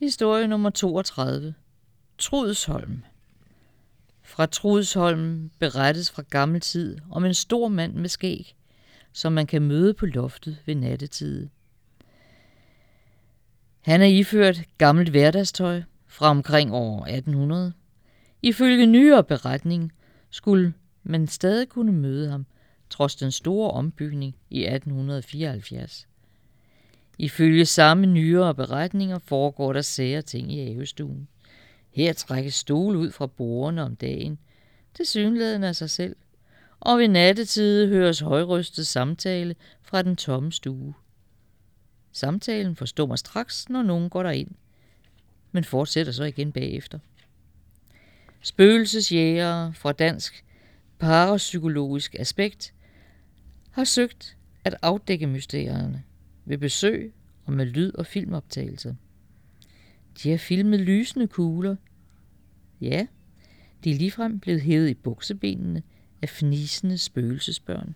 Historie nummer 32. Trudsholm. Fra Trudsholm berettes fra gammel tid om en stor mand med skæg, som man kan møde på loftet ved nattetid. Han er iført gammelt hverdagstøj fra omkring år 1800. Ifølge nyere beretning skulle man stadig kunne møde ham, trods den store ombygning i 1874. Ifølge samme nyere beretninger foregår der sære ting i havestuen. Her trækkes stole ud fra bordene om dagen, det synlæden af sig selv, og ved nattetid høres højrystet samtale fra den tomme stue. Samtalen forstummer straks, når nogen går derind, men fortsætter så igen bagefter. Spøgelsesjægere fra dansk parapsykologisk aspekt har søgt at afdække mysterierne ved besøg og med lyd- og filmoptagelser. De har filmet lysende kugler. Ja, de er ligefrem blevet hævet i buksebenene af fnisende spøgelsesbørn.